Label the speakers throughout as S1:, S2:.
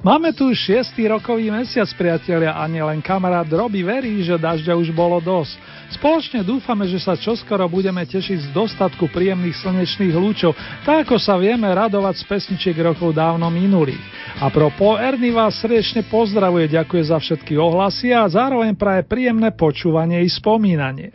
S1: Máme tu už šiestý rokový mesiac, priatelia, a nielen kamarát Roby verí, že dažďa už bolo dosť. Spoločne dúfame, že sa čoskoro budeme tešiť z dostatku príjemných slnečných lúčov, tak ako sa vieme radovať z pesničiek rokov dávno minulých. A pro Erny vás srdečne pozdravuje, ďakuje za všetky ohlasy a zároveň praje príjemné počúvanie i spomínanie.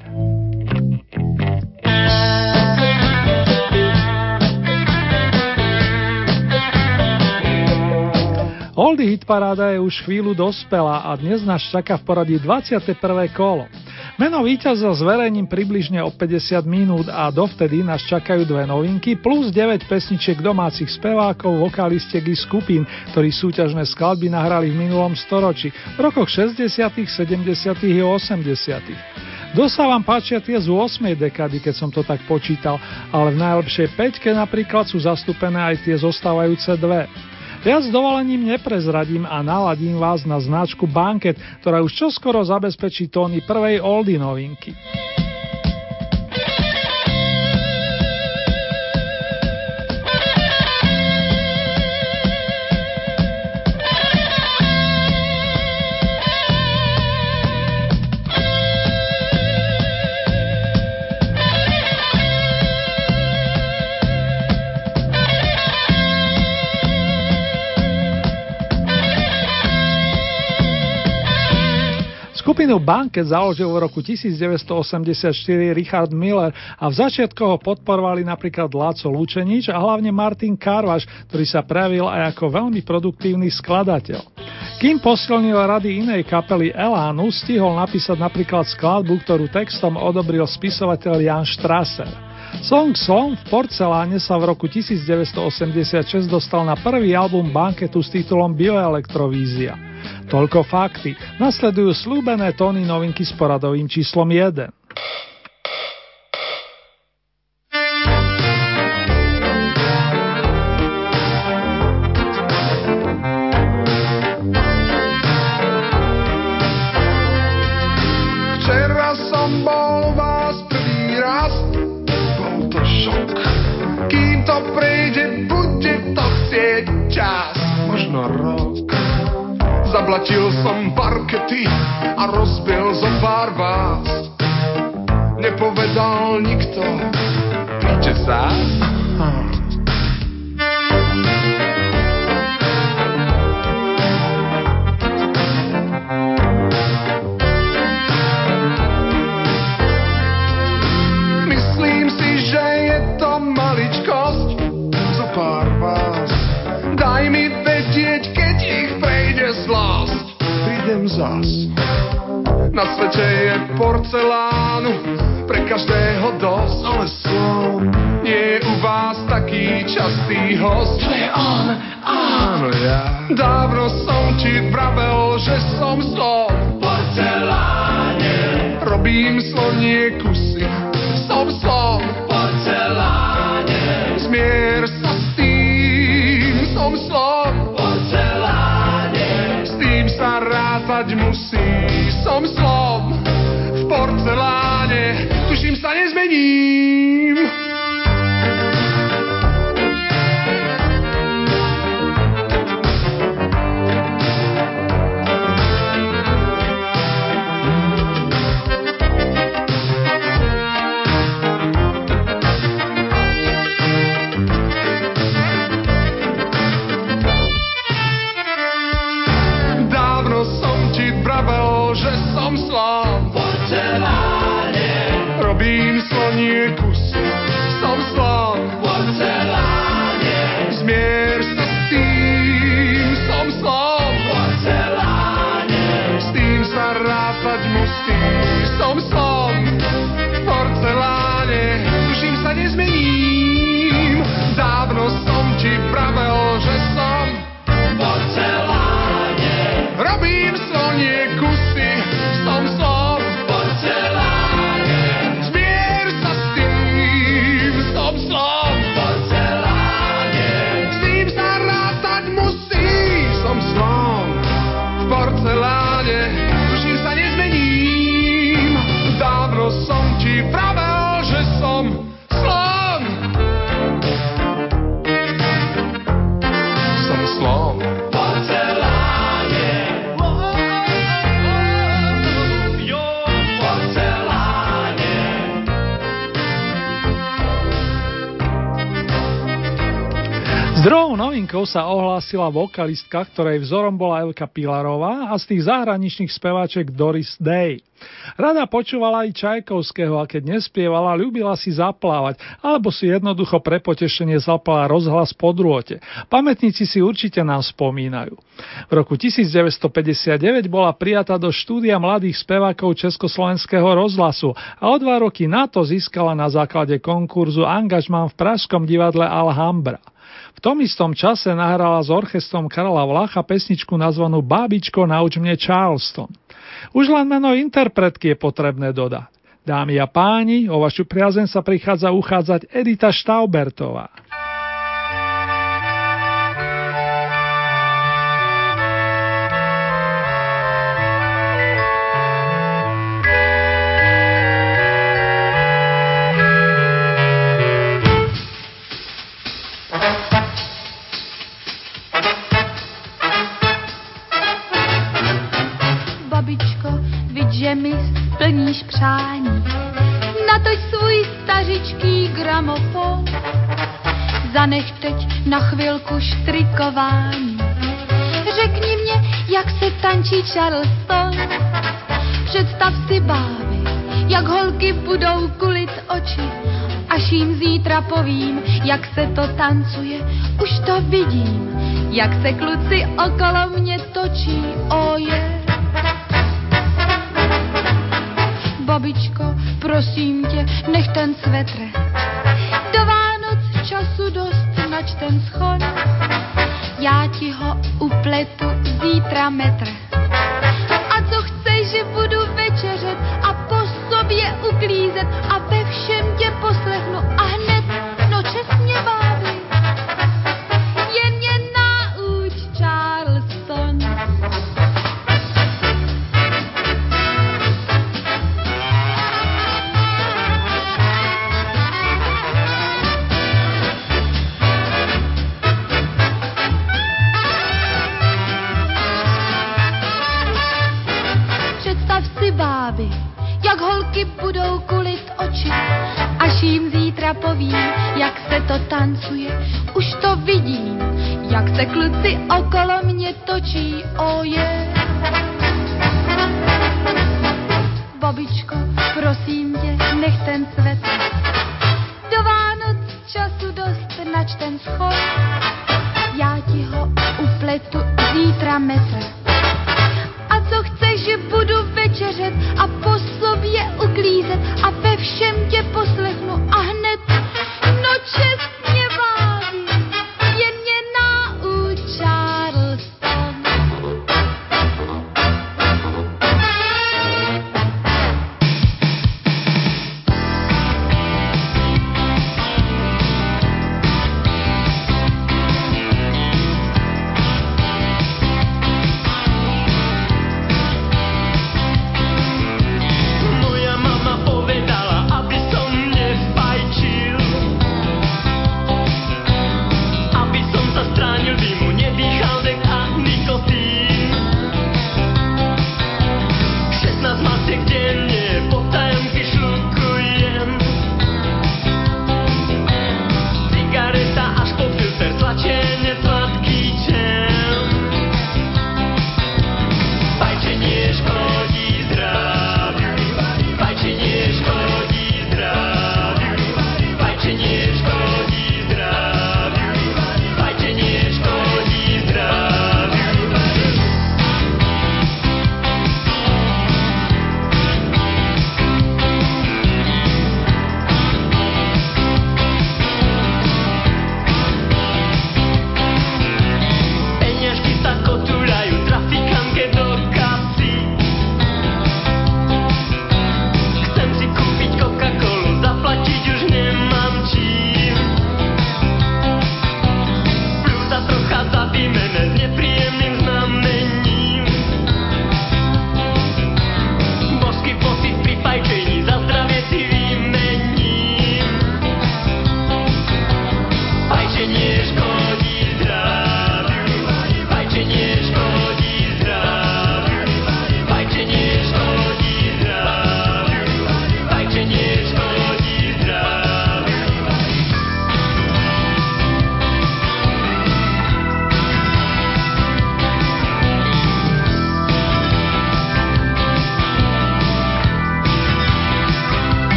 S1: Oldy Hitparáda je už chvíľu dospela a dnes nás čaká v poradí 21. kolo. Meno víťaza zverejním približne o 50 minút a dovtedy nás čakajú dve novinky plus 9 pesničiek domácich spevákov, vokalistiek i skupín, ktorí súťažné skladby nahrali v minulom storočí, v rokoch 60., 70. i 80. Kto sa vám páčia tie z 8. dekady, keď som to tak počítal, ale v najlepšej peťke napríklad sú zastúpené aj tie zostávajúce dve. Viac dovolením neprezradím a naladím vás na značku Banket, ktorá už čoskoro zabezpečí tóny prvej oldy novinky. Skupinu Banket založil v roku 1984 Richard Miller a v začiatkoch ho podporovali napríklad Láco Lučenič a hlavne Martin Karvaš, ktorý sa prejavil aj ako veľmi produktívny skladateľ. Kým posilnil rady inej kapely Elánu, stihol napísať napríklad skladbu, ktorú textom odobril spisovateľ Jan Strasser. Song Song v Porceláne sa v roku 1986 dostal na prvý album Banketu s titulom Bioelektrovízia. Toľko fakty. Nasledujú slúbené tóny novinky s poradovým číslom 1.
S2: sa
S1: ohlásila vokalistka, ktorej vzorom bola Elka Pilarová a z tých zahraničných speváček Doris Day. Rada počúvala aj Čajkovského a keď nespievala, ľúbila si zaplávať, alebo si jednoducho pre potešenie zapala rozhlas po drôte. Pamätníci si určite nám spomínajú. V roku 1959 bola prijatá do štúdia mladých spevákov Československého rozhlasu a o dva roky na to získala na základe konkurzu angažmán v Pražskom divadle Alhambra. V tom istom čase nahrala s orchestrom Karla Vlacha pesničku nazvanú Bábičko, nauč mne Charleston. Už len meno interpretky je potrebné dodať. Dámy a páni, o vašu priazen sa prichádza uchádzať Edita Štaubertová.
S3: Přání. Natoč svůj stařičký gramofon, zanech teď na chvilku štrikování. Řekni mě, jak se tančí Charleston, představ si bávy, jak holky budou kulit oči, až jim zítra povím, jak se to tancuje, už to vidím, jak se kluci okolo mě točí, oje. Oh yeah. Babičko, prosím tě, nech ten svetr. Do Vánoc času dost, nač ten schod. Já ti ho upletu zítra metr. A co chceš, že budu večeřet a po sobě uklízet a ve všem tě poslechnu a hned, povím, jak se to tancuje, už to vidím, jak se kluci okolo mě točí, oje. Oh Babičko, prosím tě, nech ten svět. Do Vánoc času dost, nač ten schod, já ti ho upletu zítra metr.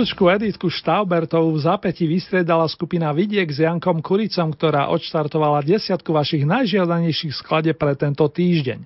S4: Mladúčku Editku Štaubertovú v zapäti vystriedala skupina Vidiek s Jankom Kuricom, ktorá odštartovala desiatku vašich najžiadanejších sklade pre tento týždeň.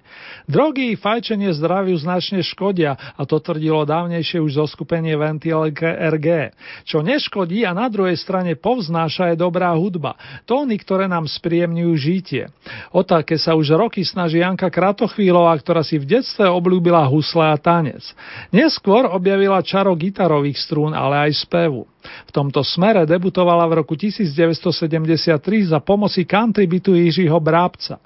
S4: Drogy i fajčenie zdraviu značne škodia a to tvrdilo dávnejšie už zo skupenie Ventil RG. Čo neškodí a na druhej strane povznáša je dobrá hudba, tóny, ktoré nám spríjemňujú žitie. O také sa už roky snaží Janka Kratochvílová, ktorá si v detstve obľúbila husle a tanec. Neskôr objavila čaro gitarových strún, ale aj spevu. V tomto smere debutovala v roku 1973 za pomoci country bitu Jiřího Brábca.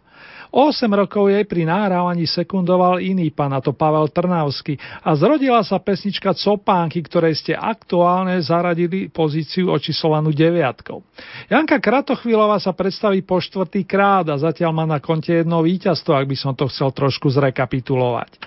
S4: 8 rokov jej pri nahrávaní sekundoval iný pán, a to Pavel Trnavský, a zrodila sa pesnička Copánky, ktorej ste aktuálne zaradili pozíciu očíslovanú deviatkou. Janka Kratochvílová sa predstaví po štvrtý krát a zatiaľ má na konte jedno víťazstvo, ak by som to chcel trošku zrekapitulovať.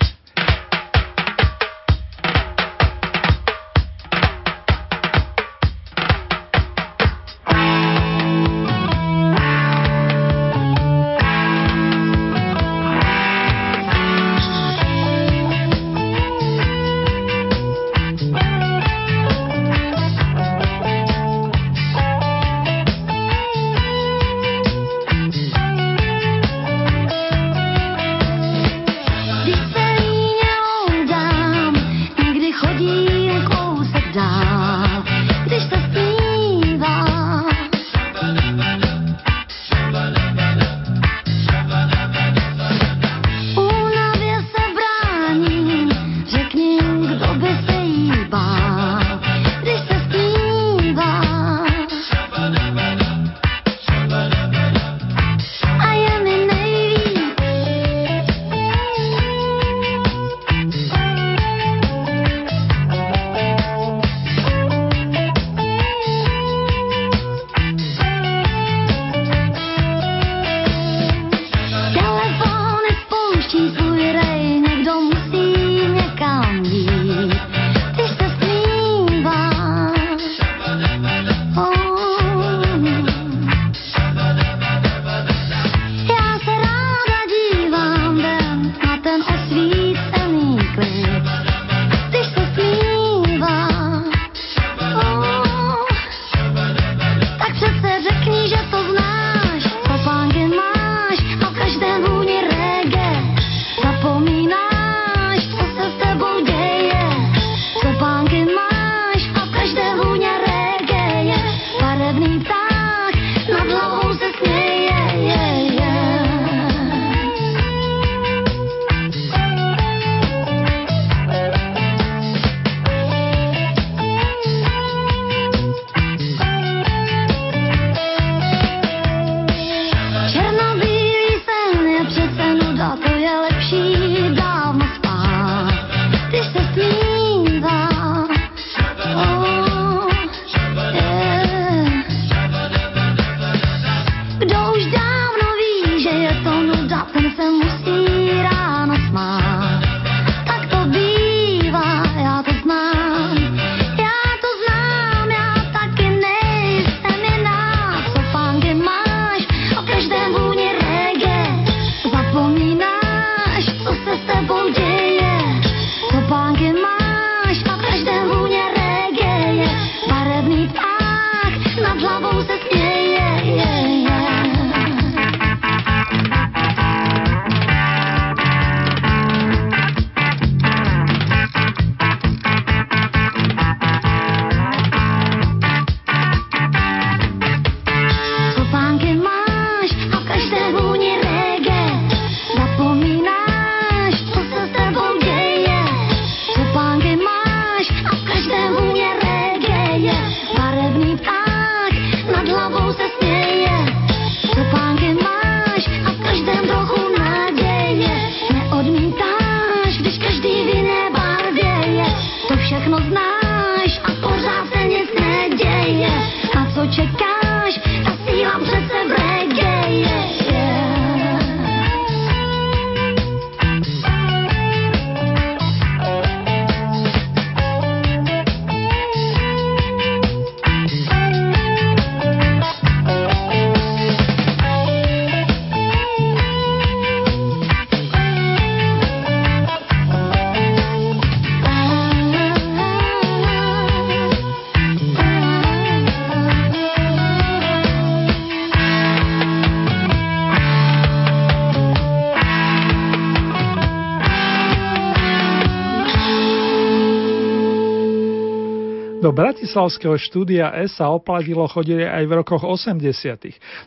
S1: Bratislavského štúdia S sa oplatilo chodiť aj v rokoch 80.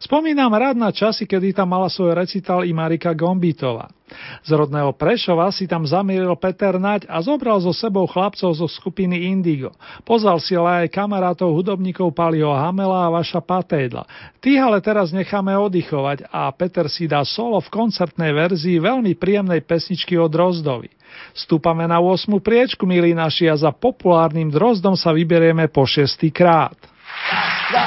S1: Spomínam rád na časy, kedy tam mala svoj recital i Marika Gombitová. Z rodného Prešova si tam zamieril Peter Naď a zobral so sebou chlapcov zo skupiny Indigo. Pozval si ale aj kamarátov hudobníkov Palio Hamela a Vaša Patédla. Tých ale teraz necháme oddychovať a Peter si dá solo v koncertnej verzii veľmi príjemnej pesničky od Rozdovi. Stúpame na 8. priečku, milí naši, a za populárnym drozdom sa vyberieme po šestý krát.
S5: Na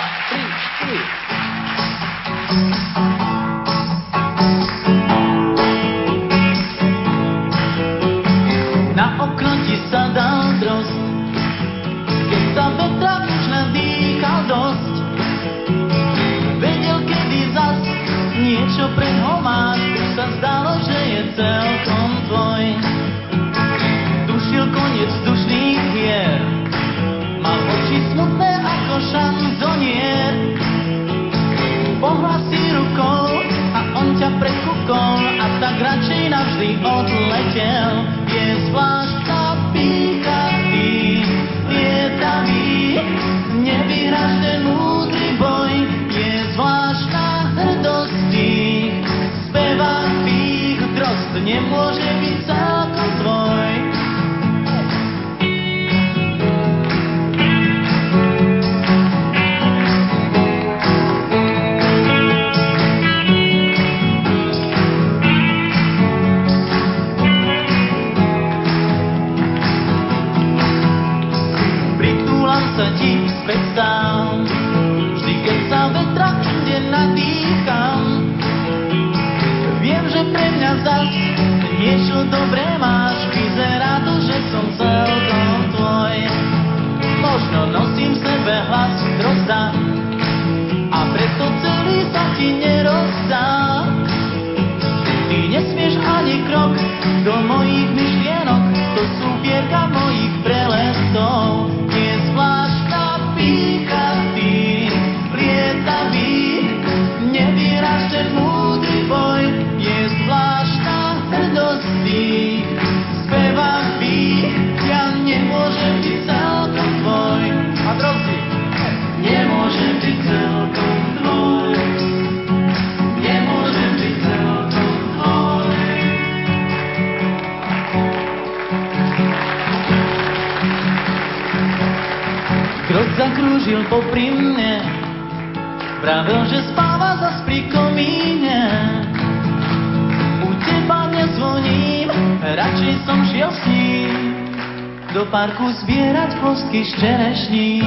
S5: radšej navždy odletel. Je zvláštna sa ti späť sám. Vždy, keď sa vetra inde nadýcham, viem, že pre mňa zas niečo dobré máš. Vyzerá to, že som celkom tvoj. Možno nosím v sebe hlas drozda a preto celý sa ti nerozdá. Parku zbierať kostky z čerešní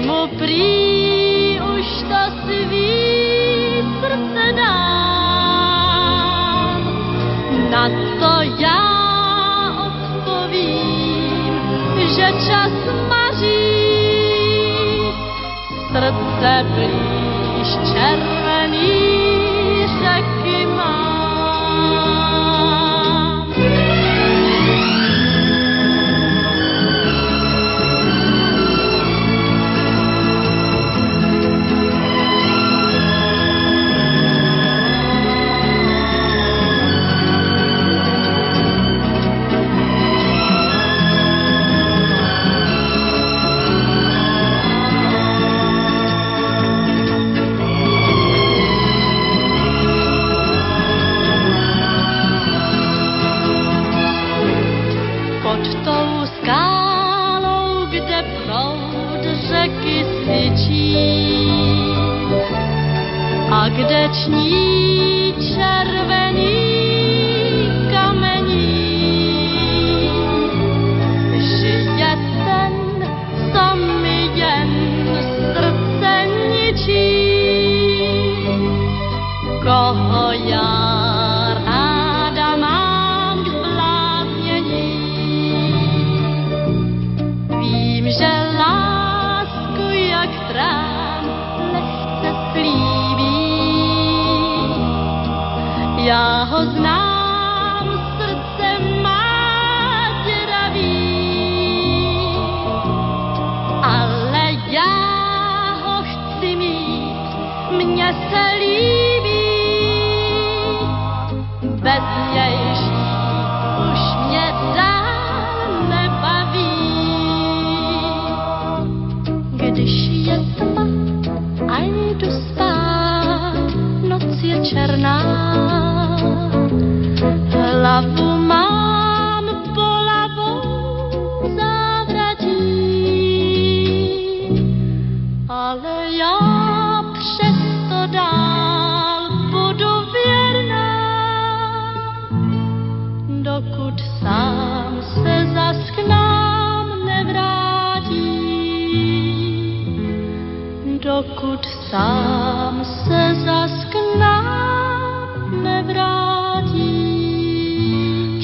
S6: mu prý už to svý srdce dám. Na to já odpovím, že čas maří, srdce blíž červený.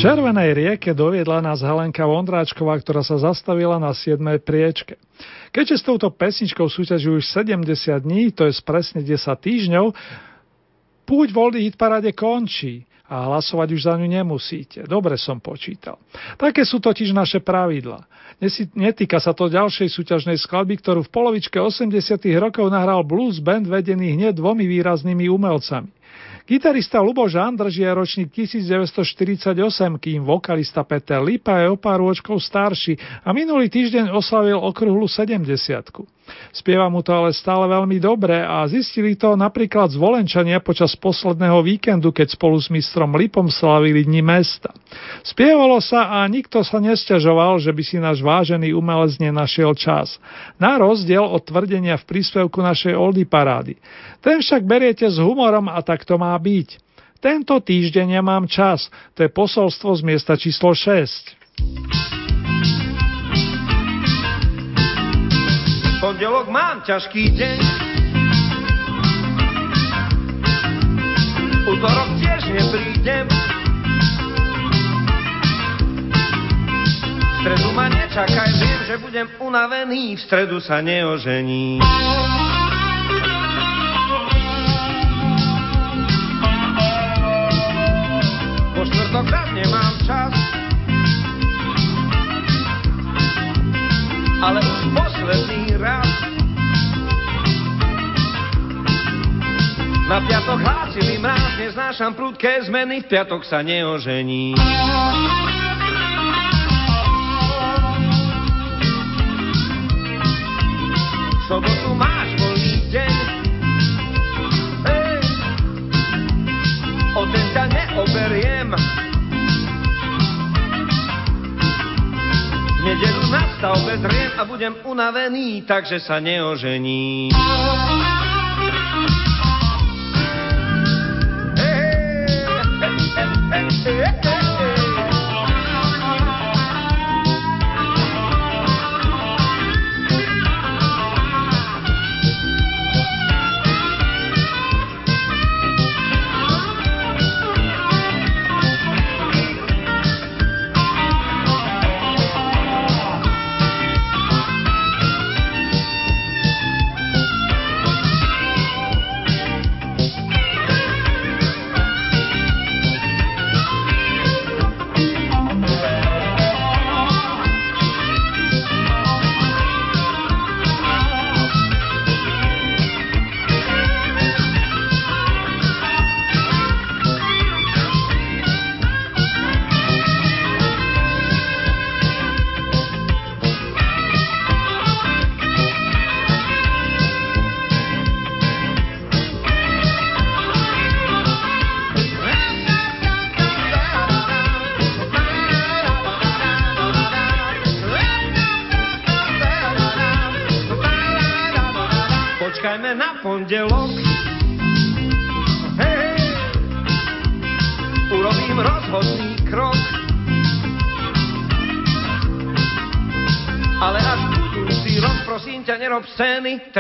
S1: Červenej rieke doviedla nás Helenka Vondráčková, ktorá sa zastavila na 7. priečke. Keďže s touto pesničkou súťaží už 70 dní, to je presne 10 týždňov, púť voľný hit parade končí a hlasovať už za ňu nemusíte. Dobre som počítal. Také sú totiž naše pravidla. Netýka sa to ďalšej súťažnej skladby, ktorú v polovičke 80 rokov nahral blues band vedený hneď dvomi výraznými umelcami. Gitarista Luboš Andrž je ročník 1948, kým vokalista Peter Lipa je o pár ročkov starší a minulý týždeň oslavil okrúhlu 70 Spieva mu to ale stále veľmi dobre a zistili to napríklad zvolenčania počas posledného víkendu, keď spolu s mistrom Lipom slavili Dni mesta. Spievalo sa a nikto sa nesťažoval, že by si náš vážený umelec nenašiel čas. Na rozdiel od tvrdenia v príspevku našej Oldy parády. Ten však beriete s humorom a tak to má byť. Tento týždeň nemám čas, to je posolstvo z miesta číslo 6.
S7: pondelok mám ťažký deň. Útorok tiež neprídem. V stredu ma nečakaj, viem, že budem unavený, v stredu sa neožení. Ale posledný raz. Na piatok hlásili mráz, neznášam prudké zmeny, v piatok sa neožení. V sobotu máš voľný deň, Ej, o ten ťa neoberiem, nedelu na stavbe zriem a budem unavený, takže sa neožení.
S8: nerob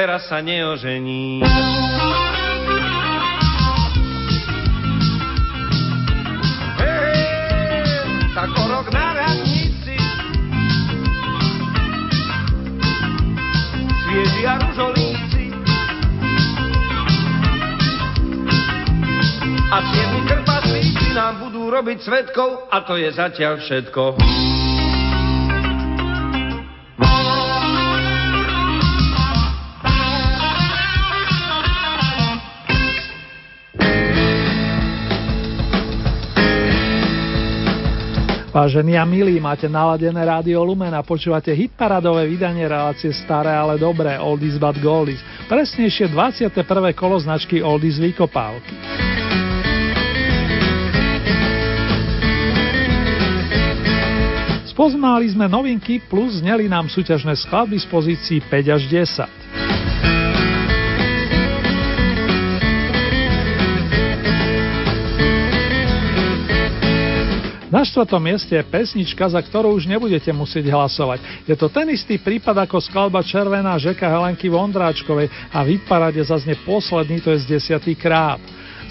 S8: teraz sa neožení. tak o rok na radnici a ružolíci a siedmi krpatlíci nám budú robiť svetkov a to je zatiaľ všetko.
S1: Vážení a milí, máte naladené rádio Lumen a počúvate hitparadové vydanie relácie Staré, ale dobré, Oldies but Goldies. Presnejšie 21. kolo značky Oldies Vykopávky. Spoznali sme novinky plus zneli nám súťažné skladby z pozícií 5 až 10. Na štvrtom mieste je pesnička, za ktorú už nebudete musieť hlasovať. Je to ten istý prípad ako skladba Červená žeka Helenky Vondráčkovej a v zazne posledný, to je z desiatý krát.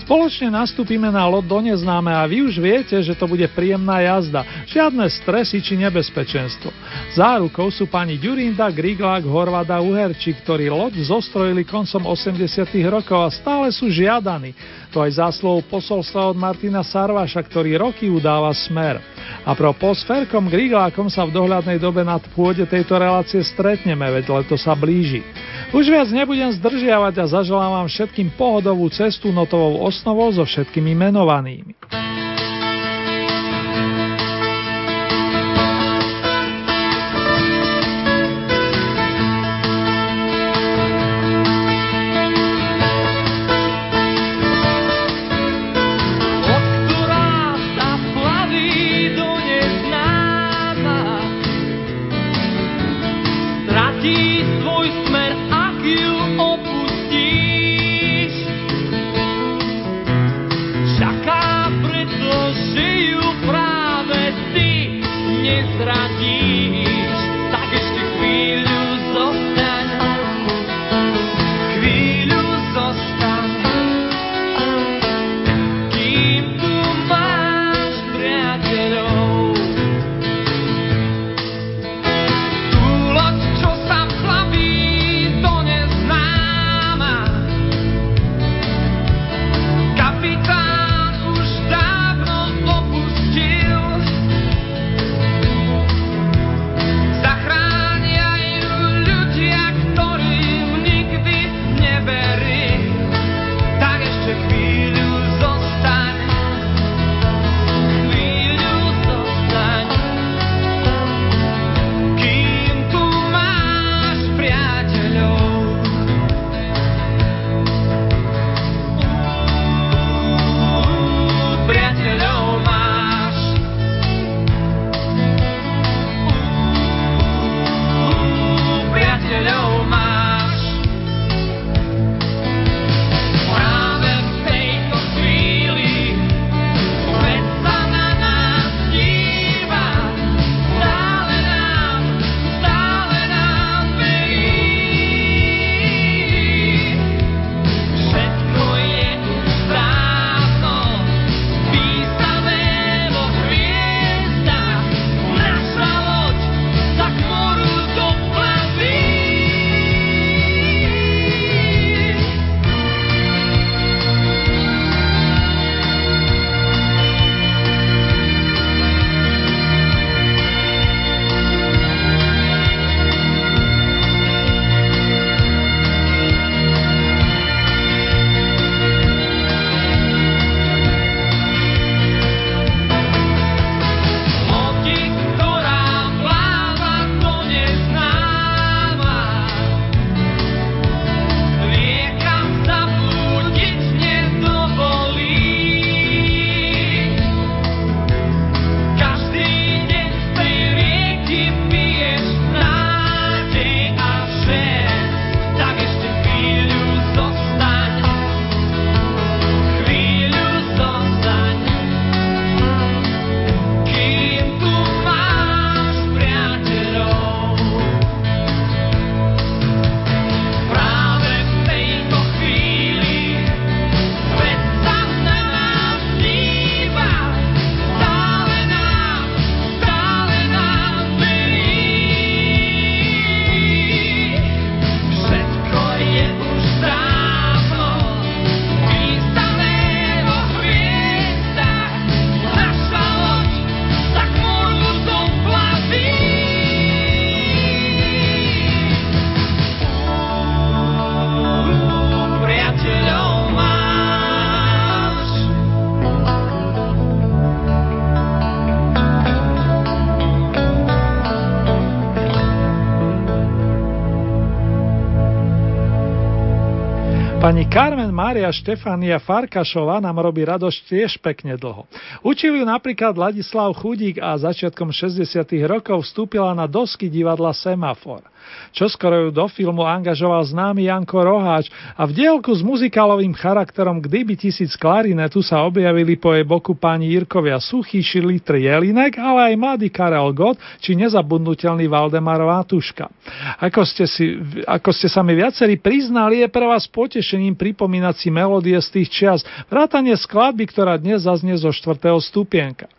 S1: Spoločne nastúpime na lot do neznáme a vy už viete, že to bude príjemná jazda. Žiadne stresy či nebezpečenstvo. Zárukou sú pani Ďurinda, Griglák, Horvada, Uherči, ktorí loď zostrojili koncom 80 rokov a stále sú žiadaní. To aj záslovou posolstva od Martina Sarvaša, ktorý roky udáva smer. A pro s Griglákom sa v dohľadnej dobe na pôde tejto relácie stretneme, veď leto sa blíži. Už viac nebudem zdržiavať a zaželám vám všetkým pohodovú cestu notovou osnovou so všetkými menovanými. Carmen Mária Štefania Farkašová nám robí radosť tiež pekne dlho. Učil ju napríklad Ladislav Chudík a začiatkom 60. rokov vstúpila na dosky divadla Semafor. Čo skoro ju do filmu angažoval známy Janko Roháč a v dielku s muzikálovým charakterom Kdyby tisíc klarinetu sa objavili po jej boku páni Jirkovia Suchý, Šilitr Jelinek, ale aj mladý Karel Gott či nezabudnutelný Valdemar Vátuška. Ako ste, si, ako ste sa mi viacerí priznali, je pre vás potešením pripomínať si melódie z tých čias, vrátanie skladby, ktorá dnes zaznie zo štvrtého stupienka.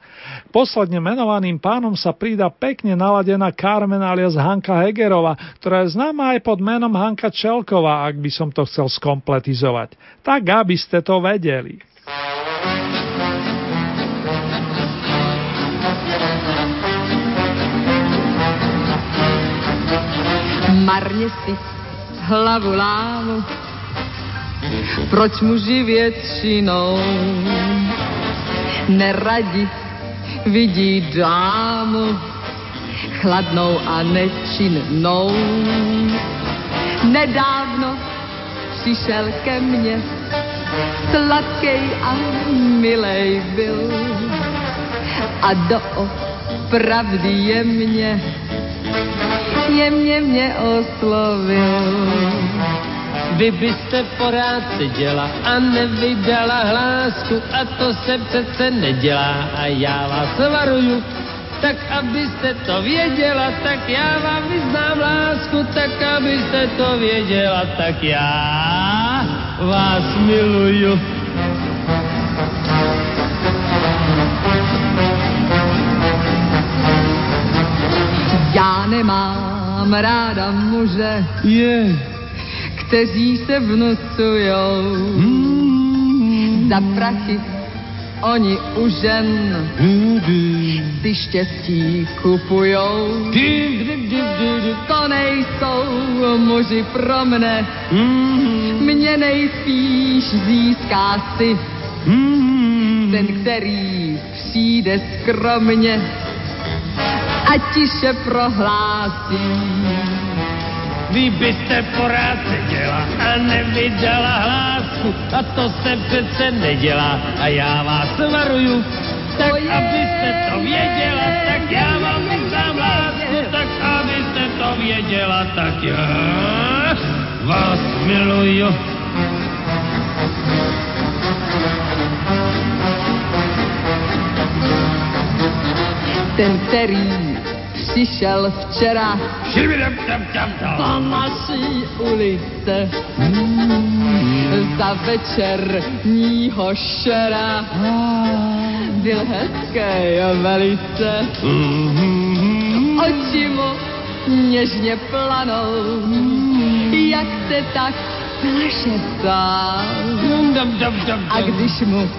S1: Posledne menovaným pánom sa prída pekne naladená Carmen alias Hanka Hegerova, ktorá je známa aj pod menom Hanka Čelková, ak by som to chcel skompletizovať. Tak, aby ste to vedeli.
S9: Marně si hlavu lámu, proč muži většinou neradi vidí dámu chladnou a nečinnou. Nedávno přišel ke mně, sladkej a milej byl a do pravdy jemně, jemně mě oslovil.
S10: Vy byste porád seděla a nevydala hlásku a to se přece nedělá. A já vás varuju, tak abyste to věděla, tak já vám vyznám lásku, tak abyste to věděla, tak já vás miluju.
S9: Já nemám ráda muže,
S10: Yeah
S9: kteří se vnucujou mm. za prachy. Oni u žen si štěstí kupujou. To nejsou muži pro mne, mě nejspíš získá si ten, který přijde skromně. A tiše prohlásí
S10: vy byste porád seděla a nevydala hlásku. A to se přece nedělá. A já vás varuju, tak abyste to věděla, tak já vám vyznám lásku, tak abyste to věděla, tak já vás miluju.
S9: Ten, který přišel včera. Po naší ulice. Za večerního šera. Byl hezký velice, oči mu něžně planou, jak se tak zašeptá. A když mu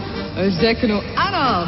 S9: řeknu ano,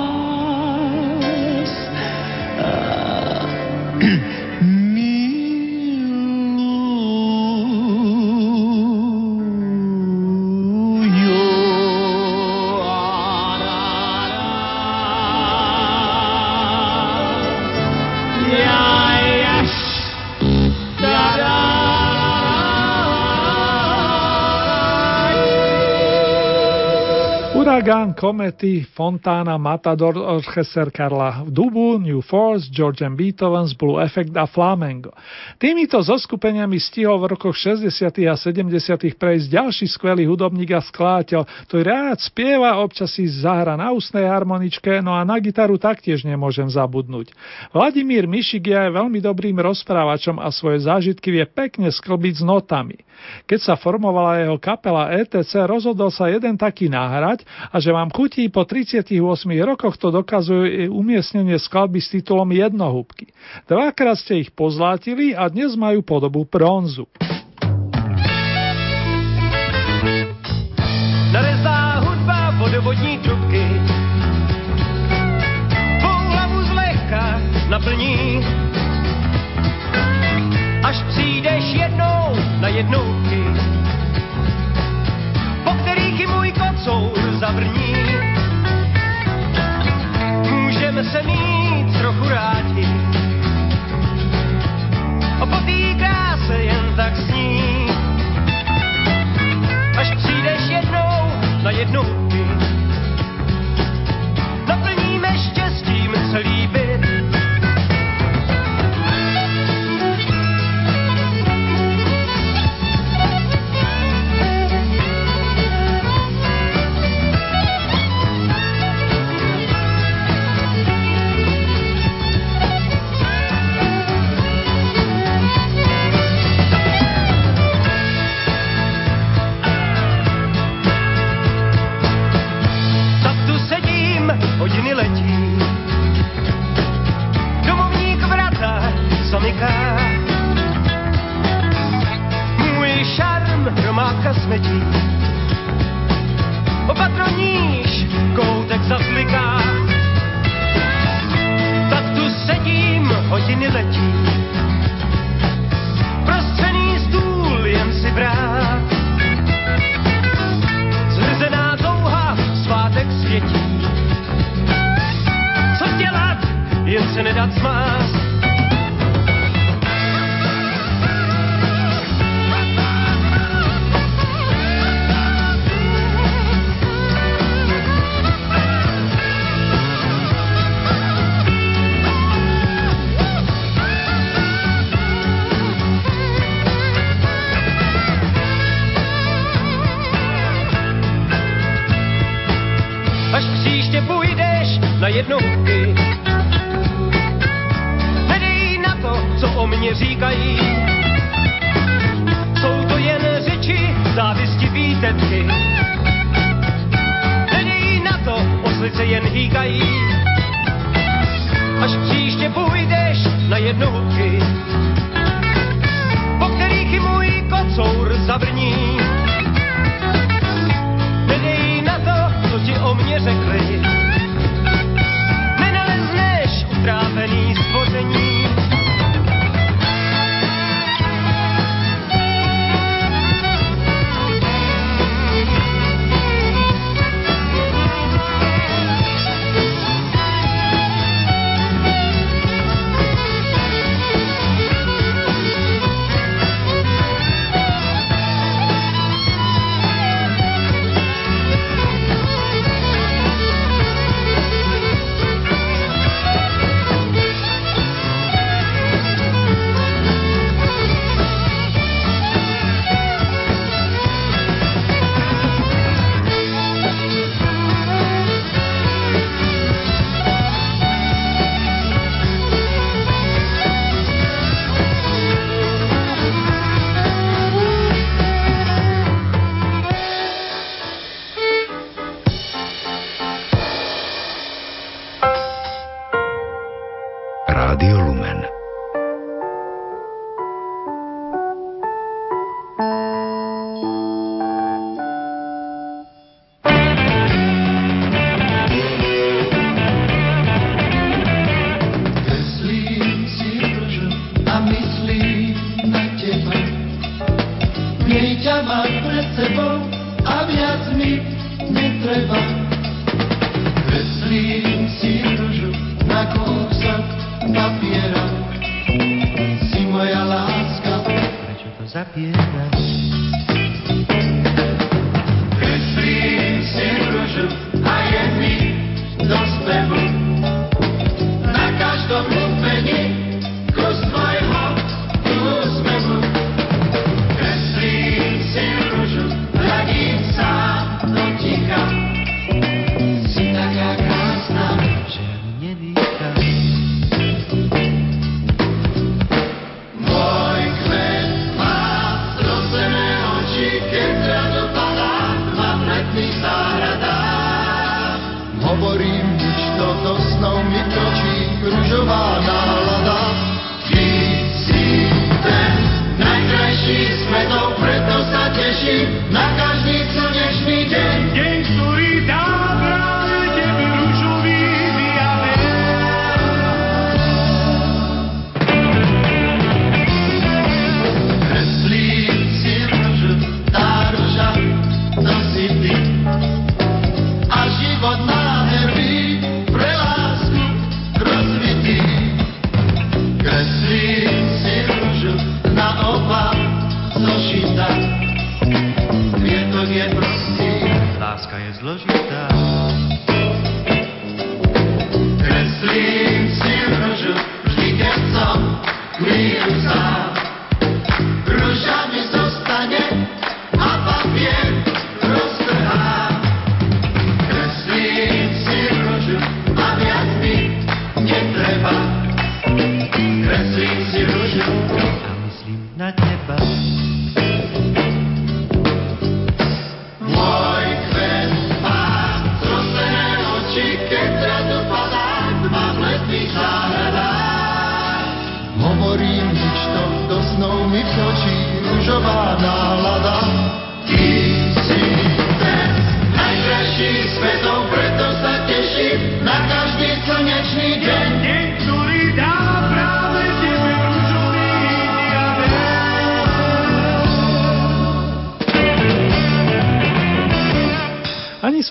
S1: Uragan, Komety, Fontana, Matador, Orchester Karla Dubu, New Force, George M. Beethoven's Blue Effect a Flamengo. Týmito zoskupeniami stihol v rokoch 60. a 70. prejsť ďalší skvelý hudobník a skladateľ, ktorý rád spieva, občas si zahra na ústnej harmoničke, no a na gitaru taktiež nemôžem zabudnúť. Vladimír Mišik je veľmi dobrým rozprávačom a svoje zážitky vie pekne sklbiť s notami. Keď sa formovala jeho kapela ETC, rozhodol sa jeden taký náhrať a že vám chutí po 38 rokoch to dokazuje umiestnenie skladby s titulom Jednohúbky. Dvakrát ste ich pozlátili a dnes majú podobu bronzu.
S7: Narezá hudba vodovodní trubky Tvou zlehka naplní Až přijdeš jednou na jednou zavrní. Můžeme se mít trochu rádi, a po té kráse jen tak sní. Až přijdeš jednou na jednotky, zamyká. Můj šarm hromádka smetí. Opatroníš, koutek zasliká. Tak tu sedím, hodiny letí. Prostřený stůl jen si brát. Zhrzená touha, svátek světí. Co dělat, jen se nedat smást. Jednotky. Nedej na to, co o mě říkají. Jsou to jen řeči, závisti výtetky. Nedej na to, oslice jen hýkají. Až příště půjdeš na jednotky,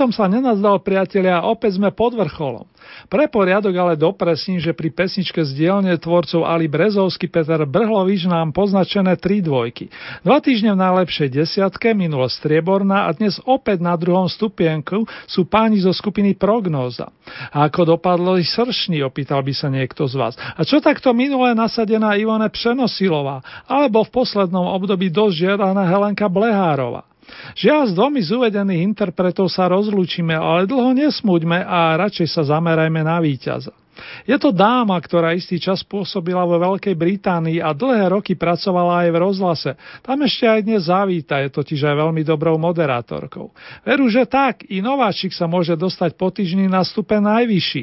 S1: som sa nenazdal, priatelia, opäť sme pod vrcholom. Pre poriadok ale dopresím, že pri pesničke z dielne tvorcov Ali Brezovský Peter Brhlovič nám poznačené tri dvojky. Dva týždne v najlepšej desiatke, minulo strieborná a dnes opäť na druhom stupienku sú páni zo skupiny Prognóza. A ako dopadlo i sršný, opýtal by sa niekto z vás. A čo takto minulé nasadená Ivone Přenosilová, alebo v poslednom období dosť žiadaná Helenka Blehárova? Žiaľ, s dvomi z uvedených interpretov sa rozlúčime, ale dlho nesmúďme a radšej sa zamerajme na víťaza. Je to dáma, ktorá istý čas pôsobila vo Veľkej Británii a dlhé roky pracovala aj v rozhlase. Tam ešte aj dnes zavíta, je totiž aj veľmi dobrou moderátorkou. Veru, že tak, i nováčik sa môže dostať po týždni na stupe najvyšší.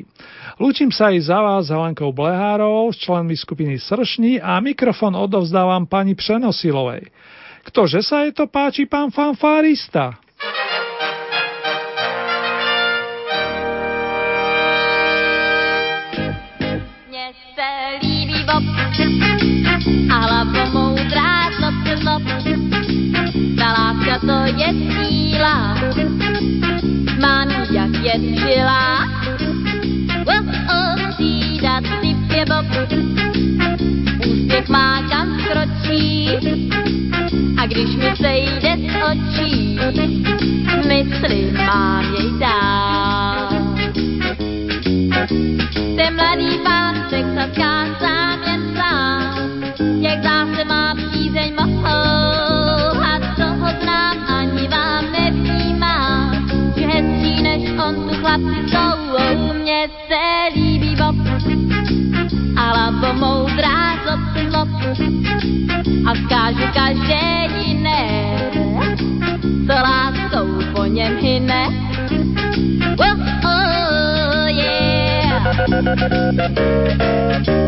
S1: Lúčim sa aj za vás Helenkou Blehárovou, s členmi skupiny Sršní a mikrofon odovzdávam pani Přenosilovej. Ktože sa je to páči, pán fanfárista?
S11: Mně se líbí bob a hlava moudrá láska to je síla, mám jak je žila. Oh, oh, je bob, úspěch má kam skročí a když mi sejde z očí, mysli mám jej dál. Skážu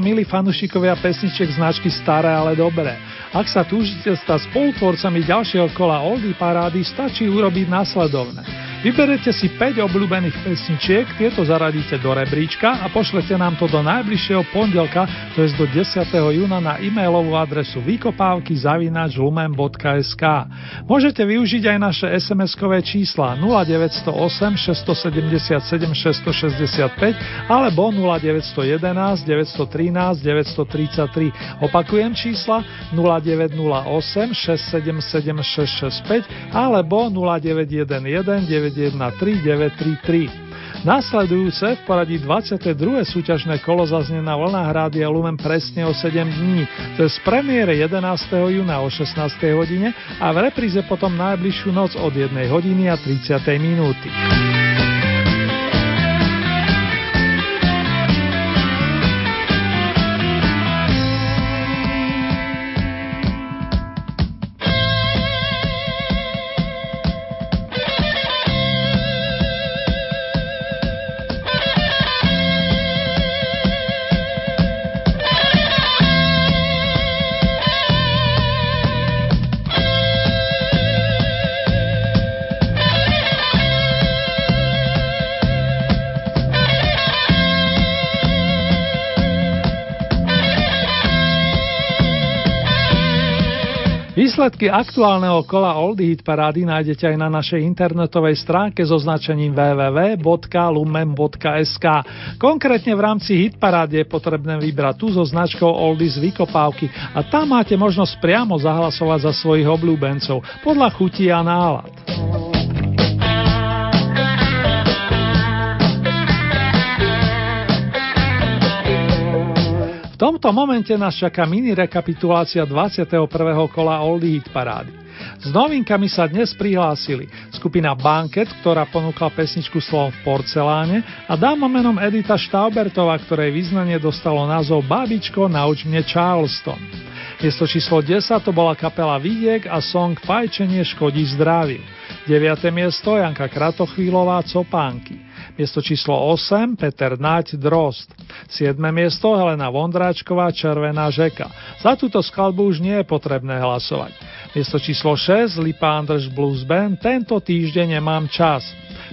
S1: milí fanúšikovia pesniček značky Staré, ale dobré. Ak sa túžite stať spolutvorcami ďalšieho kola Oldy Parády, stačí urobiť nasledovné. Vyberete si 5 obľúbených pesničiek, tieto zaradíte do rebríčka a pošlete nám to do najbližšieho pondelka, to je do 10. júna na e-mailovú adresu vykopávky. Môžete využiť aj naše SMS-kové čísla 0908 677 665 alebo 0911 913 933. Opakujem čísla 0908 677 665 alebo 0911 913 Nasledujúce v poradí 22. súťažné kolo zaznie na vlnách Rádia Lumen presne o 7 dní, to je z premiére 11. júna o 16. hodine a v repríze potom najbližšiu noc od 1 hodiny a 30. minúty. Výsledky aktuálneho kola Oldie Hit parády nájdete aj na našej internetovej stránke so značením www.lumen.sk. Konkrétne v rámci Hit parády je potrebné vybrať tú so značkou Oldies Vykopávky a tam máte možnosť priamo zahlasovať za svojich obľúbencov podľa chutí a nálad. Tomto momente nás čaká mini rekapitulácia 21. kola Oldie Hit parády. S novinkami sa dnes prihlásili skupina Banket, ktorá ponúkla pesničku slovom v porceláne a dáma menom Edita Štaubertová, ktorej význanie dostalo názov Babičko, nauč mne Charleston. Miesto číslo 10 to bola kapela Vidiek a song Fajčenie škodí zdraviu. 9. miesto Janka Kratochvílová Copánky. Miesto číslo 8 Peter Naď Drost. 7. miesto Helena Vondráčková Červená žeka. Za túto skladbu už nie je potrebné hlasovať. Miesto číslo 6 Lipa Andrž Blues Band Tento týždeň nemám čas.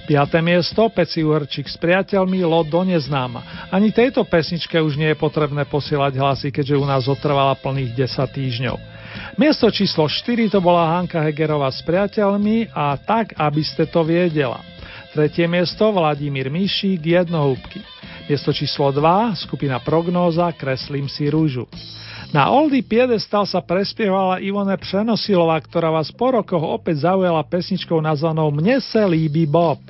S1: 5. miesto Peci Uhrčík s priateľmi Lot do neznáma. Ani tejto pesničke už nie je potrebné posielať hlasy, keďže u nás otrvala plných 10 týždňov. Miesto číslo 4 to bola Hanka Hegerová s priateľmi a tak, aby ste to viedela. Tretie miesto Vladimír Míšík Jednohúbky. Miesto číslo 2 skupina Prognóza Kreslím si rúžu. Na Oldy Piedestal sa prespievala Ivone Přenosilová, ktorá vás po rokoch opäť zaujala pesničkou nazvanou Mne se líbí Bob.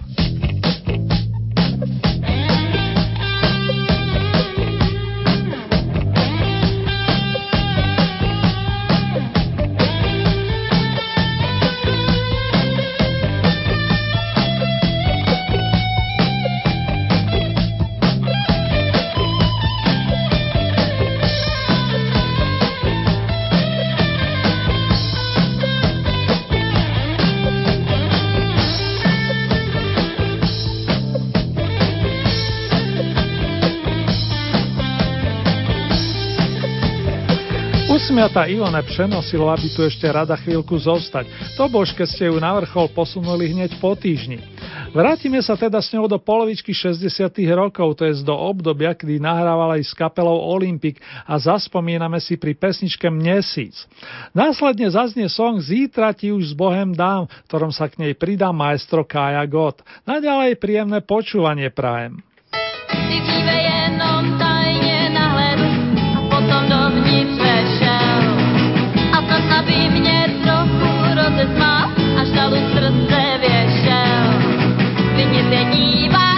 S1: Usmiatá Ivone přenosilo, aby tu ešte rada chvíľku zostať. To božke ste ju na vrchol posunuli hneď po týždni. Vrátime sa teda s ňou do polovičky 60 rokov, to je do obdobia, kedy nahrávala aj s kapelou Olympic a zaspomíname si pri pesničke Mnesíc. Následne zaznie song Zítra ti už s Bohem dám, ktorom sa k nej pridá maestro Kaja Gott. Naďalej príjemné počúvanie prajem. jenom tajne nahledu a potom dovnitř aby mě trochu rozesmál, až na věšel. Klidně se dívá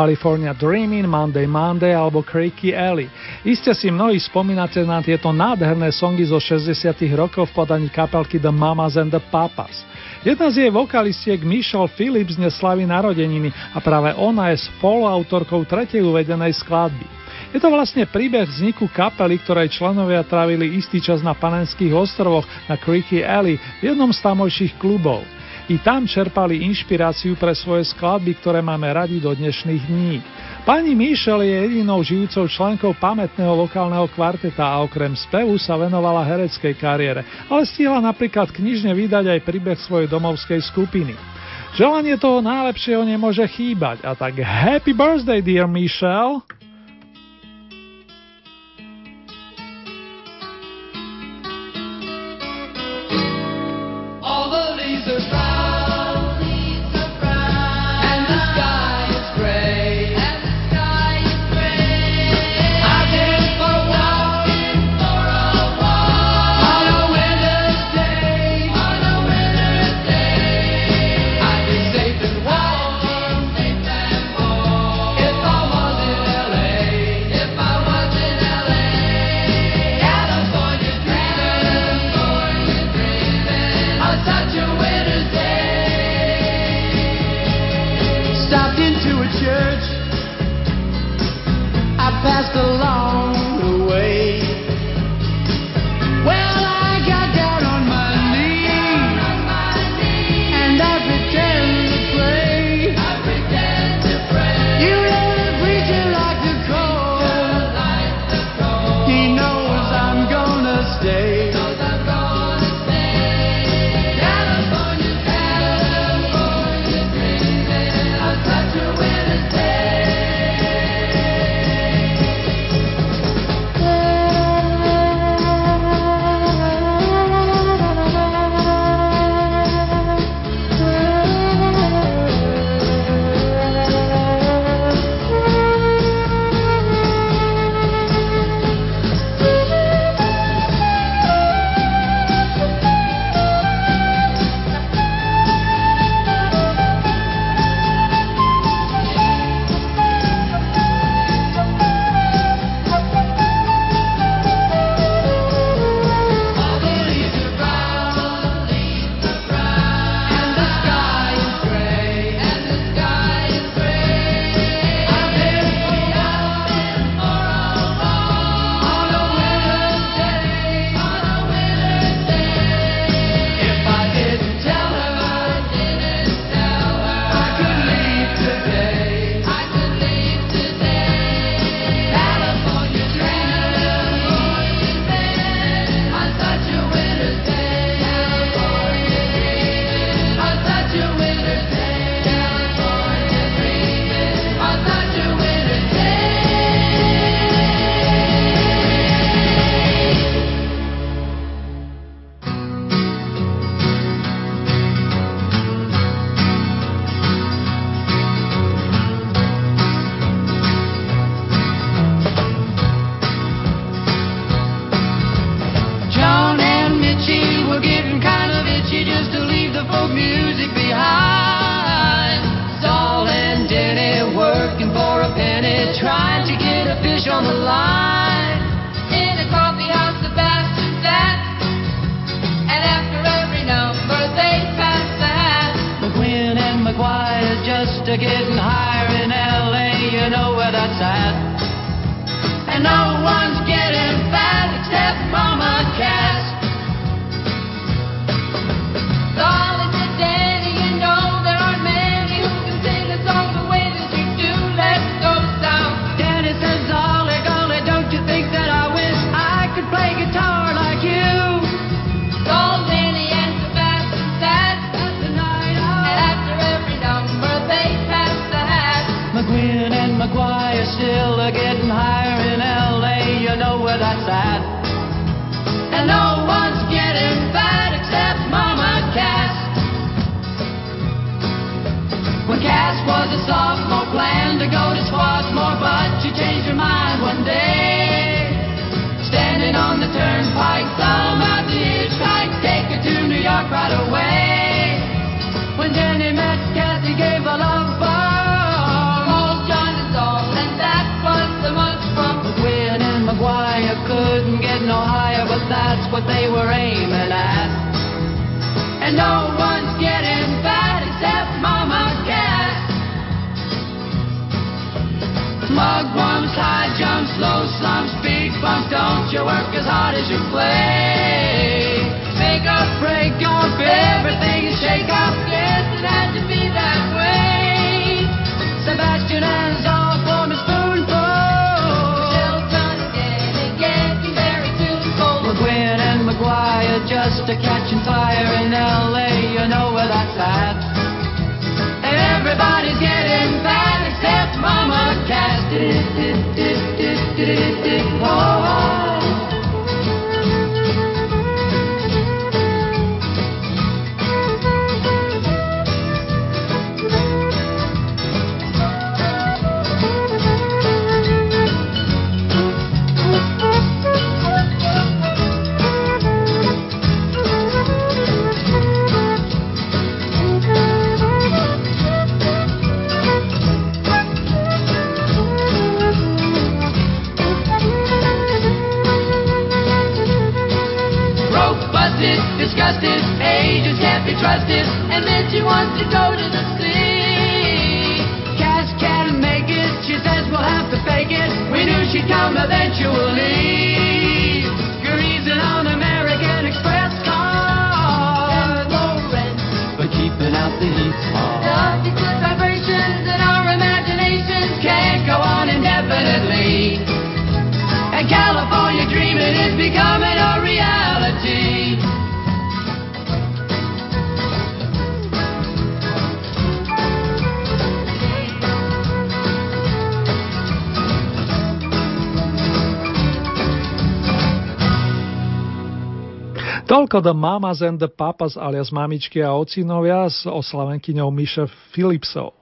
S1: California Dreaming, Monday Monday alebo Creaky Alley. Iste si mnohí spomínate na tieto nádherné songy zo 60 rokov v podaní kapelky The Mamas and the Papas. Jedna z jej vokalistiek Michelle Phillips neslaví narodeniny a práve ona je spoluautorkou tretej uvedenej skladby. Je to vlastne príbeh vzniku kapely, ktorej členovia trávili istý čas na Panenských ostrovoch na Creaky Alley v jednom z tamojších klubov. I tam čerpali inšpiráciu pre svoje skladby, ktoré máme radi do dnešných dní. Pani Michelle je jedinou žijúcou členkou pamätného lokálneho kvarteta a okrem spevu sa venovala hereckej kariére, ale stihla napríklad knižne vydať aj príbeh svojej domovskej skupiny. Želanie toho najlepšieho nemôže chýbať a tak happy birthday dear Michelle!
S12: Jumps, low slumps, big bumps, don't you work as hard as you play. Make a break, don't everything is shake up, yes, it had to be that way. Sebastian and all for Miss Spoonful.
S11: Shelton's getting, getting very tuneful.
S12: McGuinn and McGuire just a catching fire in L.A. You know where that's at. Everybody's getting fat City Hall. Disgusted, ages can't be trusted, and then she wants to go to the sea. Cash can't make it, she says we'll have to fake it. We knew she'd come eventually. Greasing on American Express cars, but keeping out the heat.
S11: The good vibrations in our imaginations
S12: Can't go on indefinitely. And California dreaming is becoming
S1: Toľko The Mamas and the Papas alias mamičky a ocinovia s oslavenkyňou Miše Philipsov.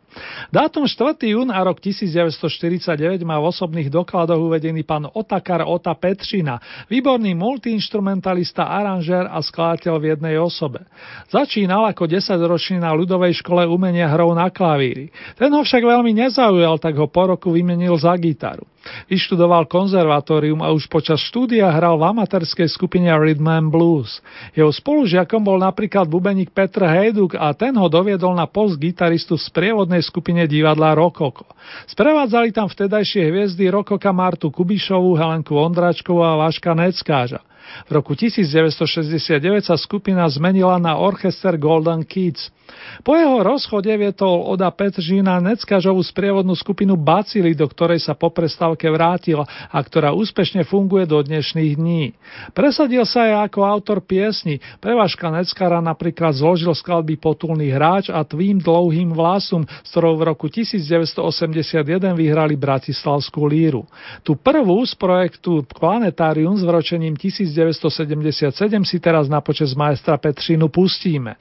S1: Dátum 4. jún a rok 1949 má v osobných dokladoch uvedený pán Otakar Ota Petřina, výborný multiinstrumentalista, aranžér a skladateľ v jednej osobe. Začínal ako 10-ročný na ľudovej škole umenia hrou na klavíri. Ten ho však veľmi nezaujal, tak ho po roku vymenil za gitaru. Vyštudoval konzervatórium a už počas štúdia hral v amatérskej skupine Rhythm and Blues. Jeho spolužiakom bol napríklad bubeník Petr Hejduk a ten ho doviedol na post gitaristu v sprievodnej skupine divadla Rokoko. Sprevádzali tam vtedajšie hviezdy Rokoka Martu Kubišovú, Helenku Ondračkovú a Váška Neckáža. V roku 1969 sa skupina zmenila na orchester Golden Kids. Po jeho rozchode vietol Oda Petržina Neckažovú sprievodnú skupinu Bacily, do ktorej sa po prestávke vrátil a ktorá úspešne funguje do dnešných dní. Presadil sa aj ako autor piesni. Prevažka Neckara napríklad zložil skladby Potulný hráč a Tvým dlouhým vlasum, s ktorou v roku 1981 vyhrali Bratislavskú líru. Tu prvú z projektu Planetárium s vročením 1977 si teraz na počas majstra Petřinu pustíme.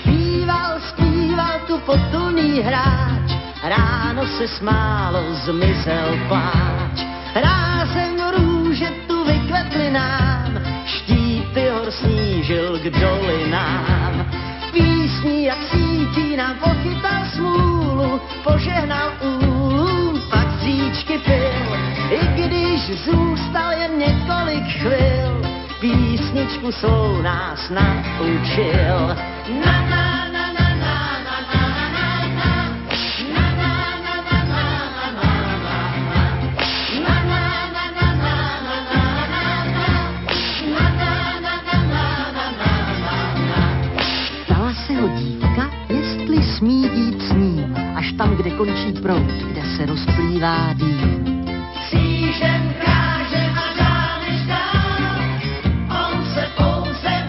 S13: Zpíval, zpíval tu potulný hráč, ráno se smálo, zmizel pláč. Rázeň snížil k dolinám. Písní jak sítí nám pochytal smůlu, požehnal úlu, pak z říčky pil, i když zůstal jen několik chvil, písničku svou nás naučil. Na, na, na, na, až tam, kde končí prout, kde se rozplývá dým. On se pouze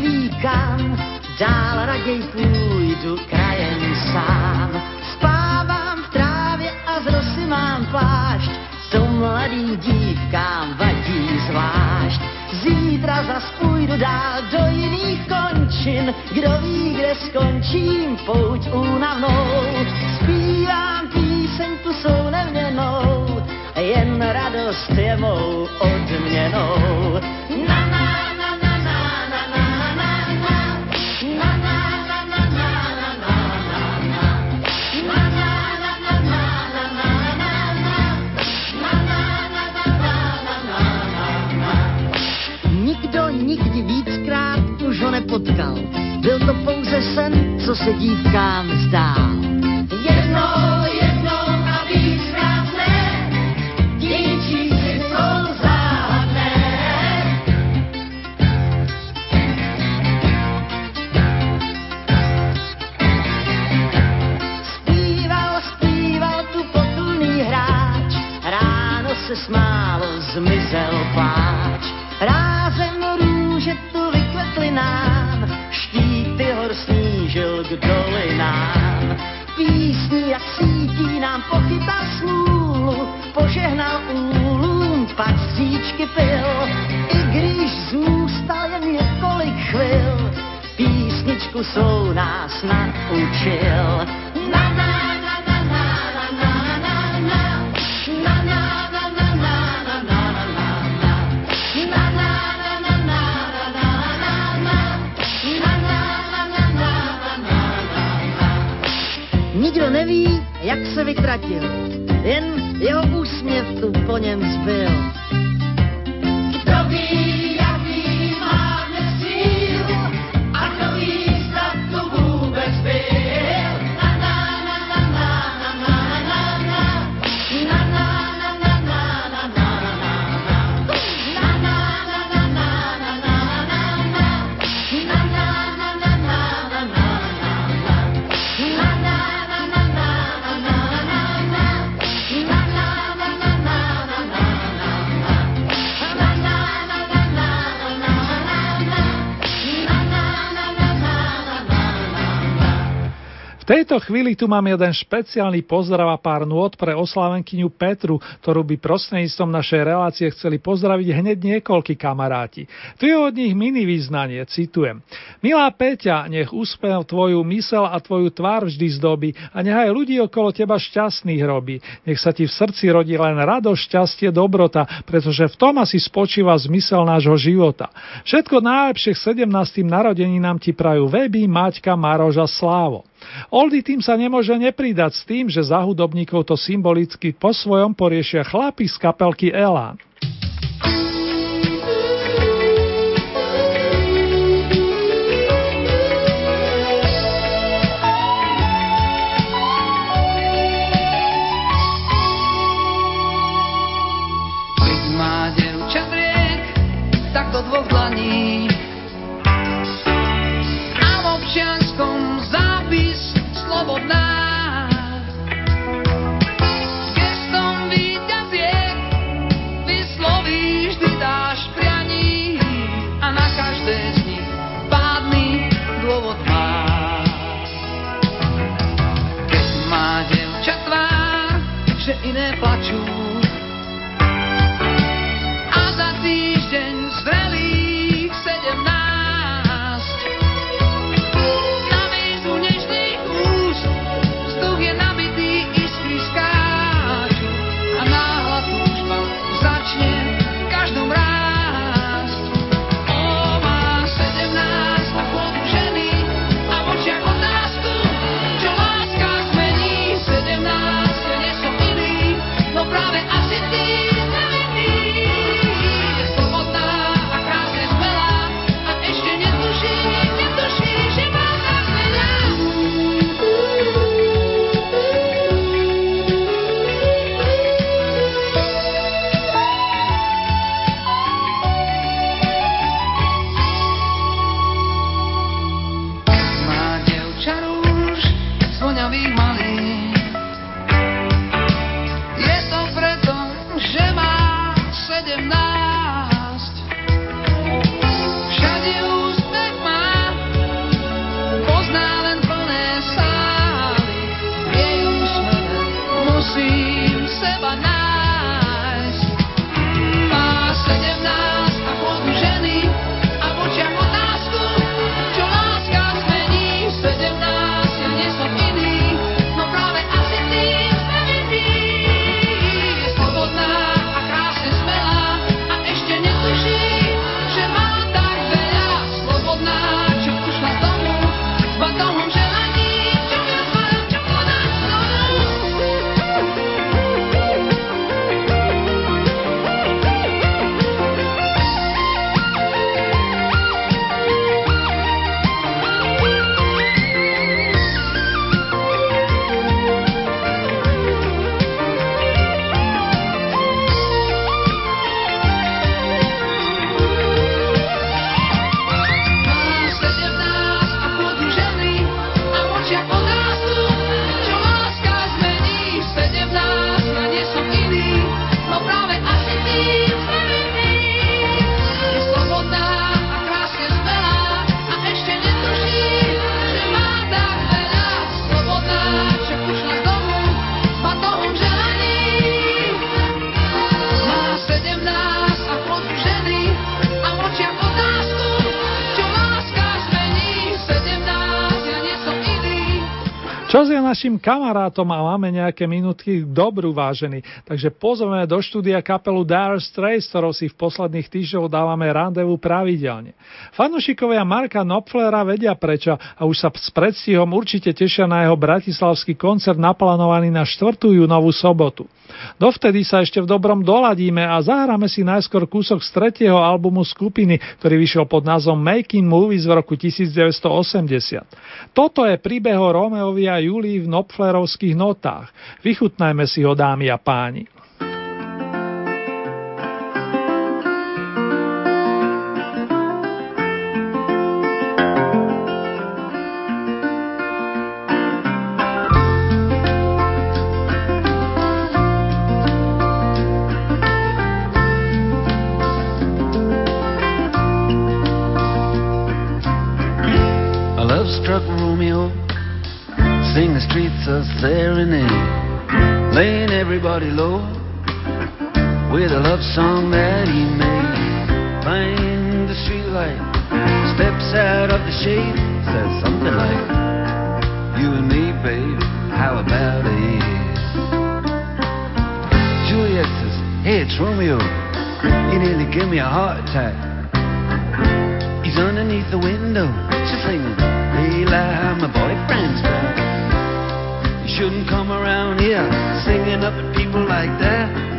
S13: víkám, dál raději půjdu krajem mladým dívkám vadí zvlášť. Zítra zas půjdu dál do jiných končin, kdo ví, kde skončím pouť únavnou. Zpívám píseň tu jsou neměnou, jen radost je mou odměnou. Nepotkal. Byl to pouze sen, co se dívkám zdál. Jednou, jednou a víckrát ne, dějčíci jsou záhadné. Zpíval, zpíval tu potulný hráč, ráno se smálo, zmizel pláč. Rázem k dolinám. Písní jak sítí nám pochytal smůlu, požehnal úlům, pak z říčky pil. I když zůstal jen několik chvil, písničku svou nás naučil. Na, na, Neví, jak se vytratil, jen jeho úsměv tu po něm zbyl. Kdo ví,
S1: tejto chvíli tu mám jeden špeciálny pozdrav a pár nôd pre oslávenkyňu Petru, ktorú by prostredníctvom našej relácie chceli pozdraviť hneď niekoľkí kamaráti. Tu je od nich mini význanie, citujem. Milá Peťa, nech úspev tvoju mysel a tvoju tvár vždy zdobí a nech aj ľudí okolo teba šťastných robí. Nech sa ti v srdci rodí len radosť, šťastie, dobrota, pretože v tom asi spočíva zmysel nášho života. Všetko najlepšie k 17. narodeninám ti prajú Weby, Maťka, Marož a Slávo. Oldy tým sa nemôže nepridať s tým, že za hudobníkov to symbolicky po svojom poriešia chlapi z kapelky Elán.
S14: Že iné plačú,
S1: našim kamarátom a máme nejaké minútky dobrú vážený, takže pozveme do štúdia kapelu Dire Straits, ktorou si v posledných týždňoch dávame randevu pravidelne. Fanušikovia Marka Knopflera vedia prečo a už sa s predstihom určite tešia na jeho bratislavský koncert naplánovaný na 4. júnovú sobotu. Dovtedy sa ešte v dobrom doladíme a zahráme si najskôr kúsok z tretieho albumu skupiny, ktorý vyšiel pod názvom Making Movies v roku 1980. Toto je príbeh o Romeovi a Julii v Nopflerovských notách. Vychutnajme si ho, dámy a páni.
S15: Love song that he made. Find the streetlight, steps out of the shade, says something like, You and me, babe, how about it? Juliet says, Hey, it's Romeo. You nearly gave me a heart attack. He's underneath the window, she's singing, Hey, lie, my boyfriend's back You shouldn't come around here singing up at people like that.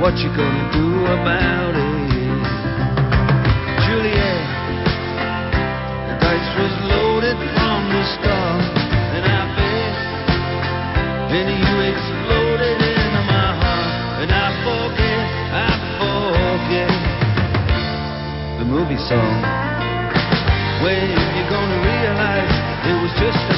S15: What you gonna do about it? Juliet, the dice was loaded from the start, and I bet, and you exploded into my heart, and I forget, I forget the movie song. When you gonna realize it was just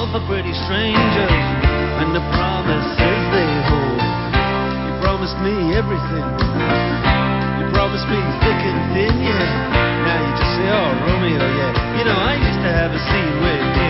S15: You can for pretty strangers and the promises they hold. You promised me everything. You promised me thick and thin, yeah. Now you just say, oh, Romeo, yeah. You know, I used to have a scene with him.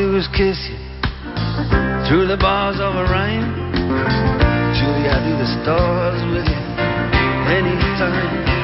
S15: do is kiss you through the bars of a rain. Julie, I do the stars with you anytime.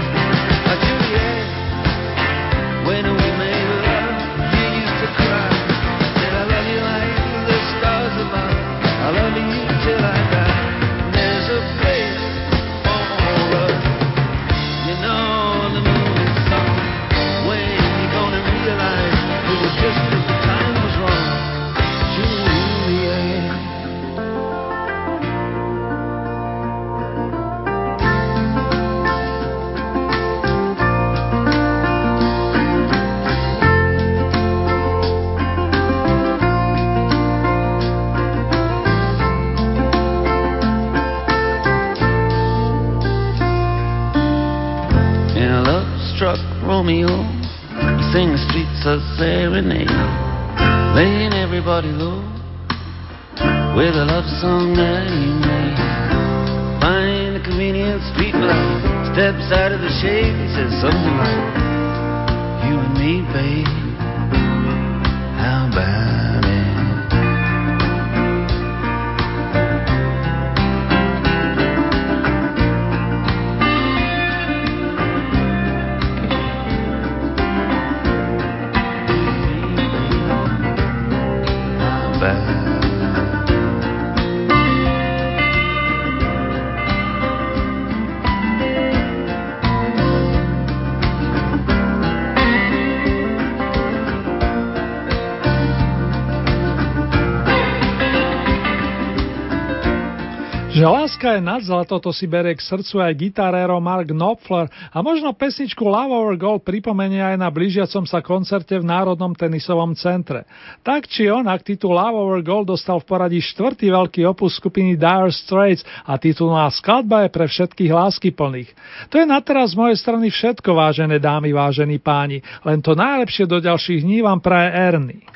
S15: Že láska je nad zlato, to si berie k srdcu aj gitarero Mark Knopfler a možno pesničku Love Over Gold pripomenie aj na blížiacom sa koncerte v Národnom tenisovom centre. Tak či onak titul Love Over Gold dostal v poradí štvrtý veľký opus skupiny Dire Straits a titulná skladba je pre všetkých lásky plných. To je na teraz z mojej strany všetko, vážené dámy, vážení páni, len to najlepšie do ďalších dní vám praje Ernie.